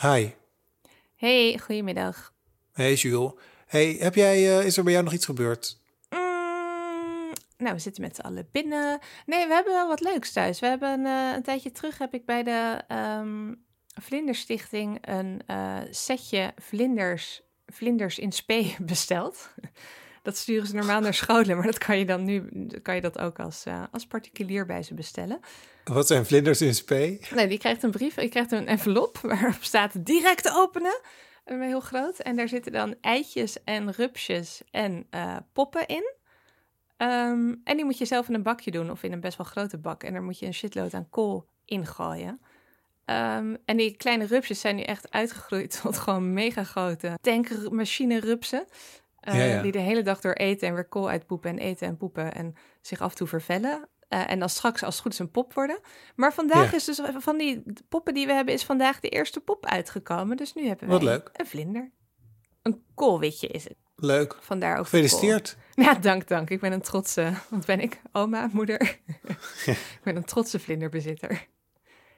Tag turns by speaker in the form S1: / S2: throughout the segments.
S1: Hi.
S2: Hey, goedemiddag.
S1: Hey Jules. Hey, heb jij, eh, is er bij jou nog iets gebeurd?
S2: Mm, nou, we zitten met z'n allen binnen. Nee, we hebben wel wat leuks thuis. We hebben eh, een tijdje terug heb ik bij de ehm, Vlinderstichting een eh, setje vlinders, vlinders in spe besteld. Dat sturen ze normaal naar scholen, maar dat kan je dan nu kan je dat ook als, als particulier bij ze bestellen.
S1: Wat zijn vlinders in spe?
S2: Nee, die krijgt een brief, je krijgt een envelop waarop staat direct openen. Heel groot. En daar zitten dan eitjes en rupsjes en uh, poppen in. Um, en die moet je zelf in een bakje doen of in een best wel grote bak. En daar moet je een shitload aan kool ingooien. Um, en die kleine rupsjes zijn nu echt uitgegroeid tot gewoon mega grote tankmachine rupsen. Uh, ja. Die de hele dag door eten en weer kool uitpoepen en eten en poepen en zich af en toe vervellen. Uh, en dan straks als het goed is een pop worden. Maar vandaag is dus van die poppen die we hebben, is vandaag de eerste pop uitgekomen. Dus nu hebben we een vlinder. Een koolwitje is het.
S1: Leuk.
S2: Vandaar ook
S1: Gefeliciteerd.
S2: Ja, dank, dank. Ik ben een trotse, wat ben ik? Oma, moeder. ik ben een trotse vlinderbezitter.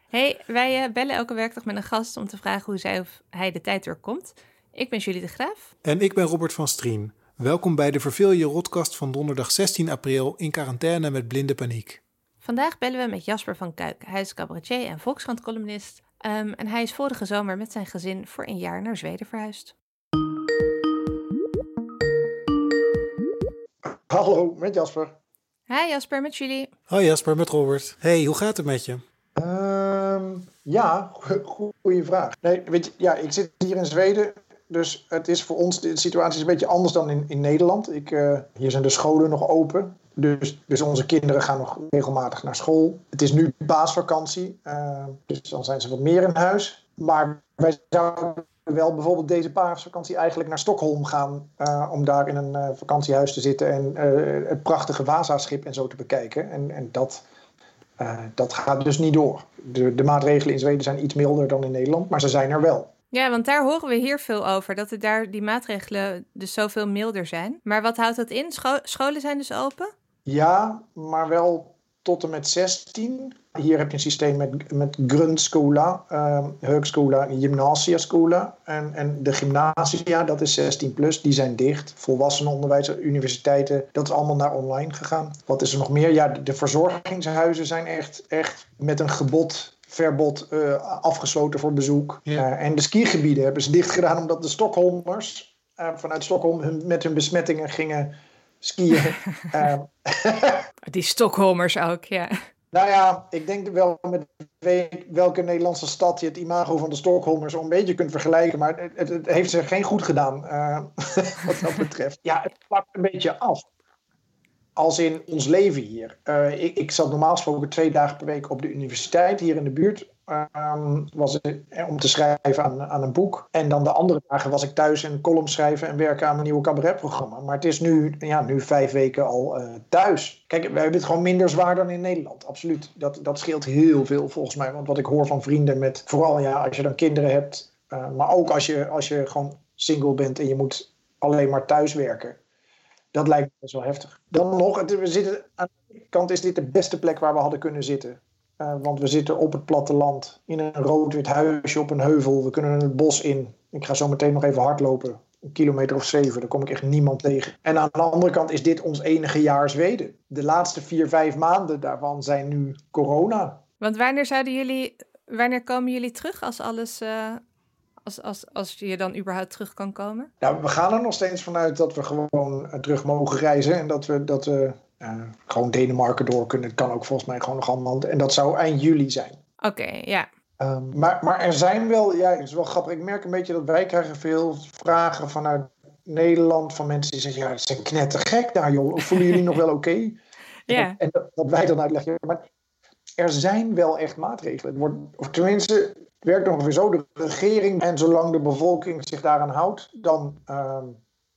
S2: hey, wij uh, bellen elke werkdag met een gast om te vragen hoe zij of hij de tijd doorkomt. Ik ben Julie de Graaf.
S1: En ik ben Robert van Strien. Welkom bij de Verveel je Rotkast van donderdag 16 april in quarantaine met blinde paniek.
S2: Vandaag bellen we met Jasper van Kuik, hij is cabaretier en Volkskrant-columnist. Um, en hij is vorige zomer met zijn gezin voor een jaar naar Zweden verhuisd.
S3: Hallo, met Jasper.
S2: Hi Jasper, met jullie.
S1: Hoi Jasper, met Robert. Hey, hoe gaat het met je?
S3: Um, ja, goede vraag. Nee, weet je, ja, ik zit hier in Zweden dus het is voor ons, de situatie is een beetje anders dan in, in Nederland. Ik, uh, hier zijn de scholen nog open. Dus, dus onze kinderen gaan nog regelmatig naar school. Het is nu paasvakantie, uh, dus dan zijn ze wat meer in huis. Maar wij zouden wel bijvoorbeeld deze paasvakantie eigenlijk naar Stockholm gaan. Uh, om daar in een vakantiehuis te zitten en het prachtige Vasa-schip en zo te bekijken. En, en dat, dat gaat dus niet door. De, de maatregelen in Zweden zijn iets milder dan in Nederland, maar ze zijn er wel.
S2: Ja, want daar horen we hier veel over, dat er daar die maatregelen dus zoveel milder zijn. Maar wat houdt dat in? scholen zijn dus open?
S3: Ja, maar wel tot en met 16. Hier heb je een systeem met, met grundskola, uh, högskola, gymnasiaskola. En, en de gymnasia, dat is 16 plus, die zijn dicht. Volwassenenonderwijs, universiteiten, dat is allemaal naar online gegaan. Wat is er nog meer? Ja, de, de verzorgingshuizen zijn echt, echt met een gebod verbod uh, afgesloten voor bezoek. Ja. Uh, en de skigebieden hebben ze dicht gedaan omdat de Stockholmers uh, vanuit Stockholm hun, met hun besmettingen gingen skiën.
S2: Die Stockholmers ook, ja.
S3: Nou ja, ik denk wel met welke Nederlandse stad je het imago van de Stockholmers een beetje kunt vergelijken. Maar het, het, het heeft ze geen goed gedaan, wat dat betreft. Ja, het plakt een beetje af als in ons leven hier. Uh, ik, ik zat normaal gesproken twee dagen per week op de universiteit hier in de buurt. Um, was om te schrijven aan, aan een boek. En dan de andere dagen was ik thuis een column schrijven en werken aan mijn nieuwe cabaretprogramma. Maar het is nu, ja, nu vijf weken al uh, thuis. Kijk, we hebben het gewoon minder zwaar dan in Nederland. Absoluut. Dat, dat scheelt heel veel volgens mij. Want wat ik hoor van vrienden met, vooral ja, als je dan kinderen hebt. Maar ook als je, als je gewoon single bent en je moet alleen maar thuis werken dat lijkt me best wel heftig. Dan nog, we zitten, aan de kant is dit de beste plek waar we hadden kunnen zitten. Uh, want we zitten op het platteland, in een rood-wit huisje op een heuvel. We kunnen het bos in. Ik ga zo meteen nog even hardlopen. Een kilometer of zeven, daar kom ik echt niemand tegen. En aan de andere kant is dit ons enige jaar Zweden. De laatste vier, vijf maanden daarvan zijn nu corona.
S2: Want wanneer zouden jullie, wanneer komen jullie terug als alles uh, als, als, als je dan überhaupt terug kan komen?
S3: Nou, we gaan er nog steeds vanuit dat we gewoon eh, terug mogen reizen. En dat we, dat we uh, gewoon Denemarken door kunnen. Het kan ook volgens mij gewoon nog allemaal. En dat zou eind juli zijn.
S2: Oké, ja.
S3: Um, maar, maar er zijn wel, ja, het is wel grappig. Ik merk een beetje dat wij krijgen veel vragen vanuit Nederland van mensen die zeggen: ja, het zijn knettergek daar, joh. Voelen jullie nog wel oké?
S2: Ja.
S3: En, dat, dat, wij dan uitleggen. Maar er zijn wel echt maatregelen. Het wordt, of tenminste, het werkt ongeveer zo, de regering en zolang de bevolking zich daaraan houdt, dan, uh,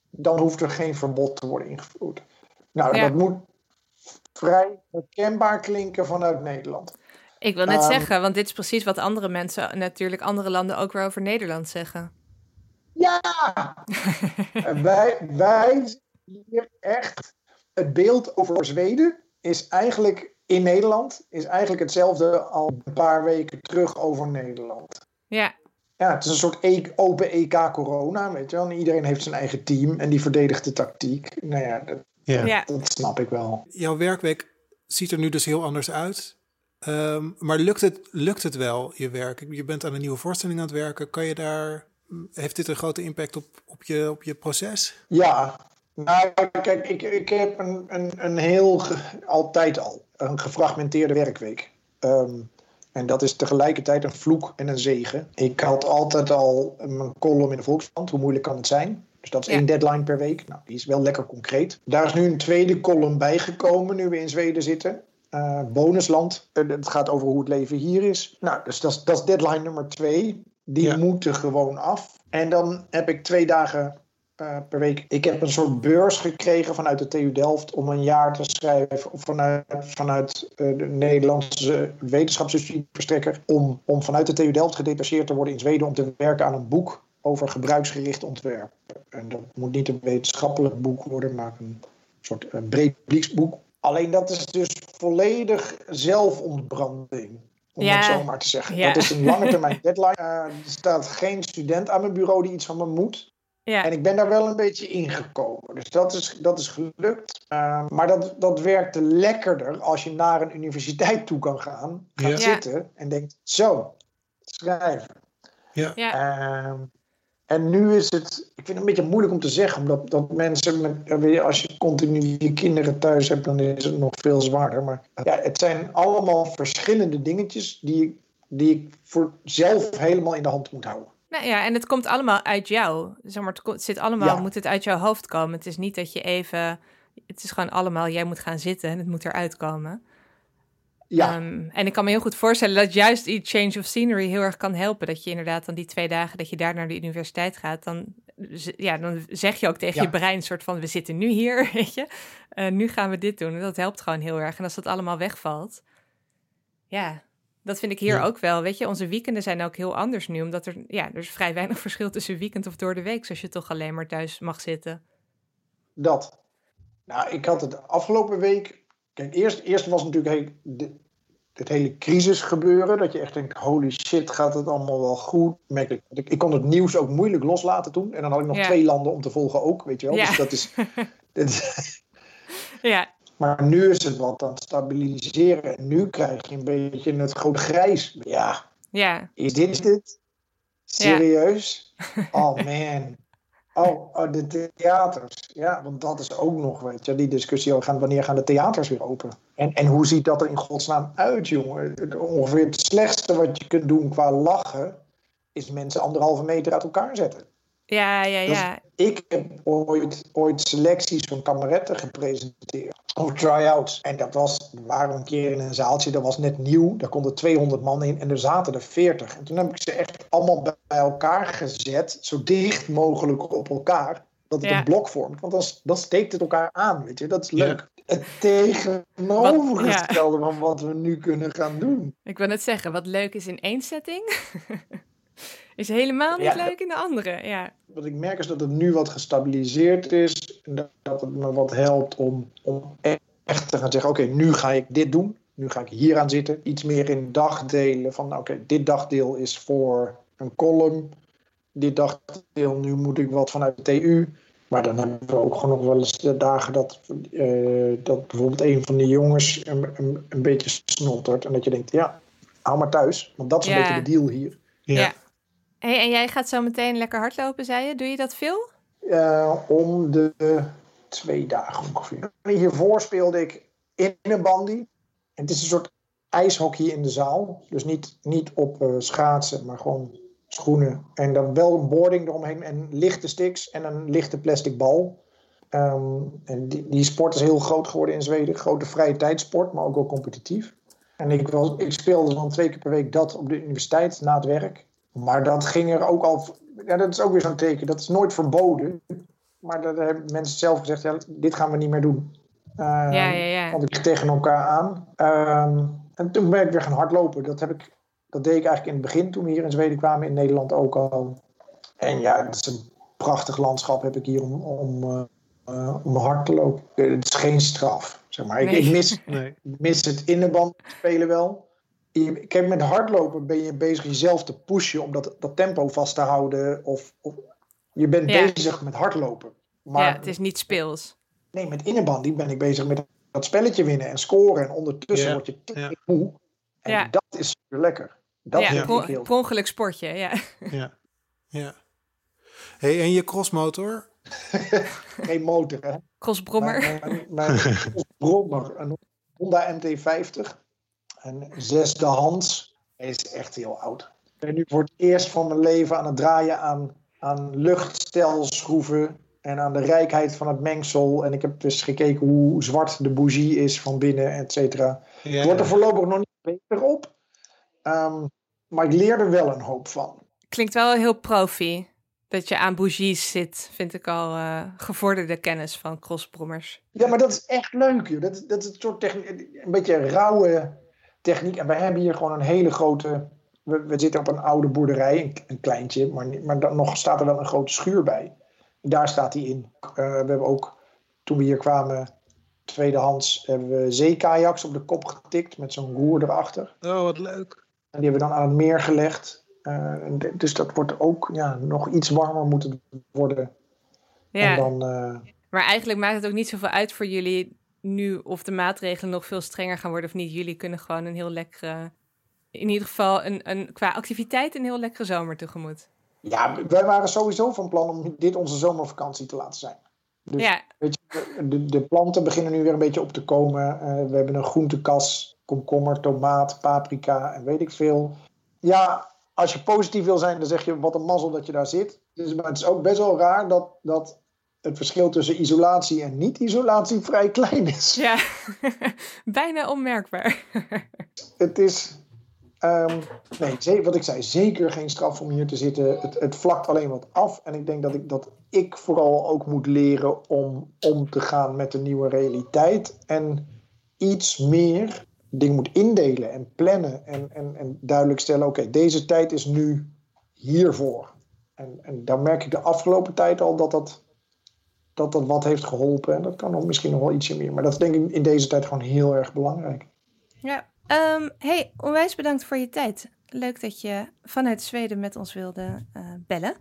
S3: dan hoeft er geen verbod te worden ingevoerd. Nou, ja. dat moet vrij herkenbaar klinken vanuit Nederland.
S2: Ik wil net um, zeggen, want dit is precies wat andere mensen, natuurlijk andere landen ook weer over Nederland zeggen.
S3: Ja, wij, wij hier echt het beeld over Zweden is eigenlijk in Nederland is eigenlijk hetzelfde al een paar weken terug over Nederland.
S2: Ja.
S3: ja, het is een soort e open EK corona, weet je wel. En iedereen heeft zijn eigen team en die verdedigt de tactiek. Nou ja, dat,
S2: Ja.
S3: dat snap ik wel.
S1: Jouw werkweek ziet er nu dus heel anders uit. Ehm, maar lukt het, lukt het wel, je werk? Je bent aan een nieuwe voorstelling aan het werken. Kan je daar, heeft dit een grote impact op, op, je, op je proces?
S3: Ja, nou kijk, ik, ik heb een, een, een heel, ge- altijd al, een gefragmenteerde werkweek. Ehm, en dat is tegelijkertijd een vloek en een zegen. Ik had altijd al mijn column in de Volkskrant, hoe moeilijk kan het zijn? Dus dat is
S2: Ja.
S3: één deadline per week. Nou, die is wel lekker concreet. Daar is nu een tweede column bijgekomen, nu we in Zweden zitten. Eh, bonusland. Eh, Het gaat over hoe het leven hier is. Nou, dus dat is, dat is deadline nummer twee. Die
S1: Ja.
S3: moeten gewoon af. En dan heb ik twee dagen eh, per week. Ik heb een soort beurs gekregen vanuit de TU Delft om een jaar te schrijven of vanuit, vanuit eh, de Nederlandse wetenschapsstudieverstrekker om, om vanuit de TU Delft gedetacheerd te worden in Zweden om te werken aan een boek over gebruiksgericht ontwerp. En dat moet niet een wetenschappelijk boek worden, maar een soort eh, breed publieksboek. Alleen dat is dus volledig zelfontbranding. Om
S2: Ja.
S3: het zo maar te zeggen.
S2: Ja.
S3: Dat is een lange termijn deadline. Er staat geen student aan mijn bureau die iets van me moet.
S2: Ja.
S3: En ik ben daar wel een beetje ingekomen. Dus dat is, dat is gelukt. Uh, maar dat, dat werkte lekkerder als je naar een universiteit toe kan gaan. Gaat
S1: Ja.
S3: zitten en denkt, zo, schrijven.
S1: Ja.
S2: Ja.
S3: Uh, en nu is het, ik vind het een beetje moeilijk om te zeggen, omdat dat mensen, met, als je continu je kinderen thuis hebt, dan is het nog veel zwaarder. Maar ja, het zijn allemaal verschillende dingetjes die, ik- die ik voor zelf helemaal in de hand moet houden.
S2: Nou ja, en het komt allemaal uit jou. Zeg maar, het, zit allemaal,
S3: Ja.
S2: moet het uit jouw hoofd komen. Het is niet dat je even, het is gewoon allemaal, jij moet gaan zitten en het moet eruit komen.
S3: Ja,
S2: Ehm, en ik kan me heel goed voorstellen dat juist die change of scenery heel erg kan helpen. Dat je inderdaad dan die twee dagen dat je daar naar de universiteit gaat, dan, ja, dan zeg je ook tegen
S3: Ja.
S2: je brein een soort van, we zitten nu hier, weet je. Eh, nu gaan we dit doen. En dat helpt gewoon heel erg. En als dat allemaal wegvalt, ja, dat vind ik hier
S1: Ja.
S2: ook wel. Weet je, onze weekenden zijn ook heel anders nu, omdat er, ja, er is vrij weinig verschil tussen weekend of door de week, zoals je toch alleen maar thuis mag zitten.
S3: dat. Nou, ik had het afgelopen week. Kijk, eerst, eerst was natuurlijk hey, de, het hele crisis gebeuren. Dat je echt denkt: holy shit, gaat het allemaal wel goed? Merk ik, ik, ik kon het nieuws ook moeilijk loslaten toen. En dan had ik nog
S2: Ja.
S3: twee landen om te volgen ook, weet je wel.
S2: Ja.
S3: Dus dat is. dat is-
S2: Ja,
S3: maar nu is het wat aan het stabiliseren. En nu krijg je een beetje het groot grijs. Ja,
S2: ja,
S3: is dit het? Serieus? Oh man. Oh, oh, de theaters. Ja, want dat is ook nog, weet je, die discussie gaan, wanneer gaan de theaters weer open? En, en hoe ziet dat er in godsnaam uit, jongen? Ongeveer het slechtste wat je kunt doen qua lachen, is mensen anderhalve meter uit elkaar zetten.
S2: Ja, ja, ja.
S3: Ik heb ooit, ooit selecties van kameretten gepresenteerd. Of try-outs. En dat was, we waren een keer in een zaaltje, dat was net nieuw. Daar konden 200 man in en er zaten er 40. En toen heb ik ze echt allemaal bij elkaar gezet. Zo dicht mogelijk op elkaar. Dat het
S2: Ja.
S3: een blok vormt. Want dan, dan steekt het elkaar aan, weet je. Dat is
S1: Ja.
S3: leuk. Het tegenovergestelde van wat we nu kunnen gaan doen.
S2: Ik wil net zeggen, wat leuk is in één setting, is helemaal niet
S3: Ja.
S2: leuk in de andere. Ja,
S3: Wat ik merk is dat het nu wat gestabiliseerd is. En dat- het me wat helpt om, om echt te gaan zeggen: oké, nu ga ik dit doen. Nu ga ik hier aan zitten. Iets meer in dagdelen. Van nou, oké, dit dagdeel is voor een column. Dit dagdeel, nu moet ik wat vanuit de TU. Maar dan hebben we ook gewoon nog wel eens de dagen dat, eh, dat bijvoorbeeld een van die jongens een, een, een beetje snottert. En dat je denkt: ja, hou maar thuis. Want dat is een beetje de deal hier.
S1: Ja.
S2: Ja. Hey, en jij gaat zo meteen lekker hardlopen, zei je? Doe je dat veel?
S3: Eh, om de twee dagen ongeveer. Hiervoor speelde ik in een bandy. Het is een soort ijshockey in de zaal. Dus niet, niet op eh, schaatsen, maar gewoon schoenen. En dan wel een boarding eromheen en lichte sticks en een lichte plastic bal. Ehm, en die, die sport is heel groot geworden in Zweden. Grote vrije tijdsport, maar ook wel competitief. En ik, was, ik speelde dan twee keer per week dat op de universiteit na het werk. Maar dat ging er ook al. Ja, dat is ook weer zo'n teken. Dat is nooit verboden. Maar dat hebben mensen zelf gezegd: ja, dit gaan we niet meer doen. Ehm,
S2: Ja, ja, ja.
S3: Want ik tegen elkaar aan. Ehm, en toen ben ik weer gaan hardlopen. Dat, heb ik, dat deed ik eigenlijk in het begin toen we hier in Zweden kwamen. In Nederland ook al. En ja, het is een prachtig landschap heb ik hier om, om, eh, om hard te lopen. Het is geen straf. Zeg maar. Ik,
S2: Nee.
S3: ik mis,
S1: Nee.
S3: mis het in de band spelen wel. Je, kijk, met hardlopen ben je bezig jezelf te pushen om dat, dat tempo vast te houden. Of, of je bent
S2: Ja.
S3: bezig met hardlopen. Maar
S2: ja, het is niet speels.
S3: nee, met innerbanding ben ik bezig met dat spelletje winnen en scoren. En ondertussen
S1: Ja.
S3: word je
S1: Ja.
S3: tering moe. En
S2: Ja.
S3: dat is super lekker. Dat
S2: ja, per- ongeluk sportje, ja.
S1: Ja. ja. hey, en je crossmotor?
S3: geen motor, hè?
S2: Crossbrommer.
S3: Mijn, mijn, mijn brommer, een Honda MT50. Een zesde hands. Hij is echt heel oud. Ik ben nu voor het eerst van mijn leven aan het draaien aan, aan luchtstelschroeven. En aan de rijkheid van het mengsel. En ik heb dus gekeken hoe zwart de bougie is van binnen, et cetera.
S1: Ja.
S3: Ik word er voorlopig nog niet beter op. Ehm, maar ik leer er wel een hoop van.
S2: Klinkt wel heel profi. Dat je aan bougies zit, vind ik al eh, gevorderde kennis van crossbrommers.
S3: Ja, maar dat is echt leuk. Joh. Dat, dat is een soort techniek, een beetje rauwe techniek. En wij hebben hier gewoon een hele grote. We, we zitten op een oude boerderij, een, een kleintje, maar, maar dan nog staat er wel een grote schuur bij. Daar staat hij in. Eh, we hebben ook, toen we hier kwamen, tweedehands, hebben we zeekajaks op de kop getikt met zo'n roer erachter.
S1: Oh, wat leuk.
S3: En die hebben we dan aan het meer gelegd. Eh, en de- dus dat wordt ook ja, nog iets warmer moeten worden.
S2: Ja,
S3: En dan, eh,
S2: maar eigenlijk maakt het ook niet zoveel uit voor jullie nu of de maatregelen nog veel strenger gaan worden of niet. Jullie kunnen gewoon een heel lekkere, in ieder geval een, een, qua activiteit een heel lekkere zomer tegemoet.
S3: Ja, wij waren sowieso van plan om dit onze zomervakantie te laten zijn. Dus
S2: Ja,
S3: weet je, de, de planten beginnen nu weer een beetje op te komen. Eh, we hebben een groentekas, komkommer, tomaat, paprika en weet ik veel. Ja, als je positief wil zijn, dan zeg je wat een mazzel dat je daar zit. Dus, maar het is ook best wel raar dat, dat het verschil tussen isolatie en niet-isolatie vrij klein is.
S2: ja. bijna onmerkbaar.
S3: Het is, ehm, nee, wat ik zei, zeker geen straf om hier te zitten. Het, het vlakt alleen wat af. En ik denk dat ik, dat ik vooral ook moet leren om om te gaan met de nieuwe realiteit. En iets meer dingen moet indelen en plannen. En, en, en duidelijk stellen, oké, deze tijd is nu hiervoor. En, en daar merk ik de afgelopen tijd al dat dat, dat dat wat heeft geholpen. En dat kan nog misschien nog wel ietsje meer. Maar dat is denk ik in deze tijd gewoon heel erg belangrijk.
S2: Ja. Ehm, hey, onwijs bedankt voor je tijd. Leuk dat je vanuit Zweden met ons wilde eh, bellen.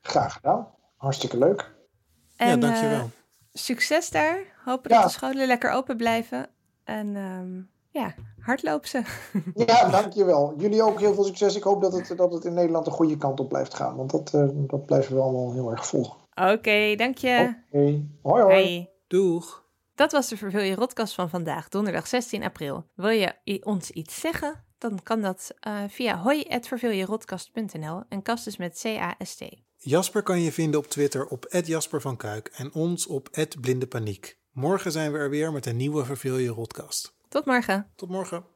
S3: Graag gedaan. Hartstikke leuk.
S2: En,
S1: ja, dankjewel.
S2: eh, succes daar. Hopen
S3: Ja.
S2: dat de scholen lekker open blijven. En ehm, ja, hardloop ze.
S3: Ja, dankjewel. Jullie ook heel veel succes. Ik hoop dat het, dat het in Nederland de goede kant op blijft gaan. Want dat, eh, dat blijven we allemaal heel erg volgen.
S2: Oké, dank je.
S3: Hoi hoi.
S2: Hey.
S1: Doeg.
S2: Dat was de Verveel je Rotkast van vandaag, donderdag 16 april. Wil je ons iets zeggen? Dan kan dat eh, via hoi.verveeljerotkast.nl en kast is met C-A-S-T.
S1: Jasper kan je vinden op Twitter op Jasper van Kuik en ons op Blindepaniek. Morgen zijn we er weer met een nieuwe Verveel je Rotkast.
S2: Tot morgen.
S1: Tot morgen.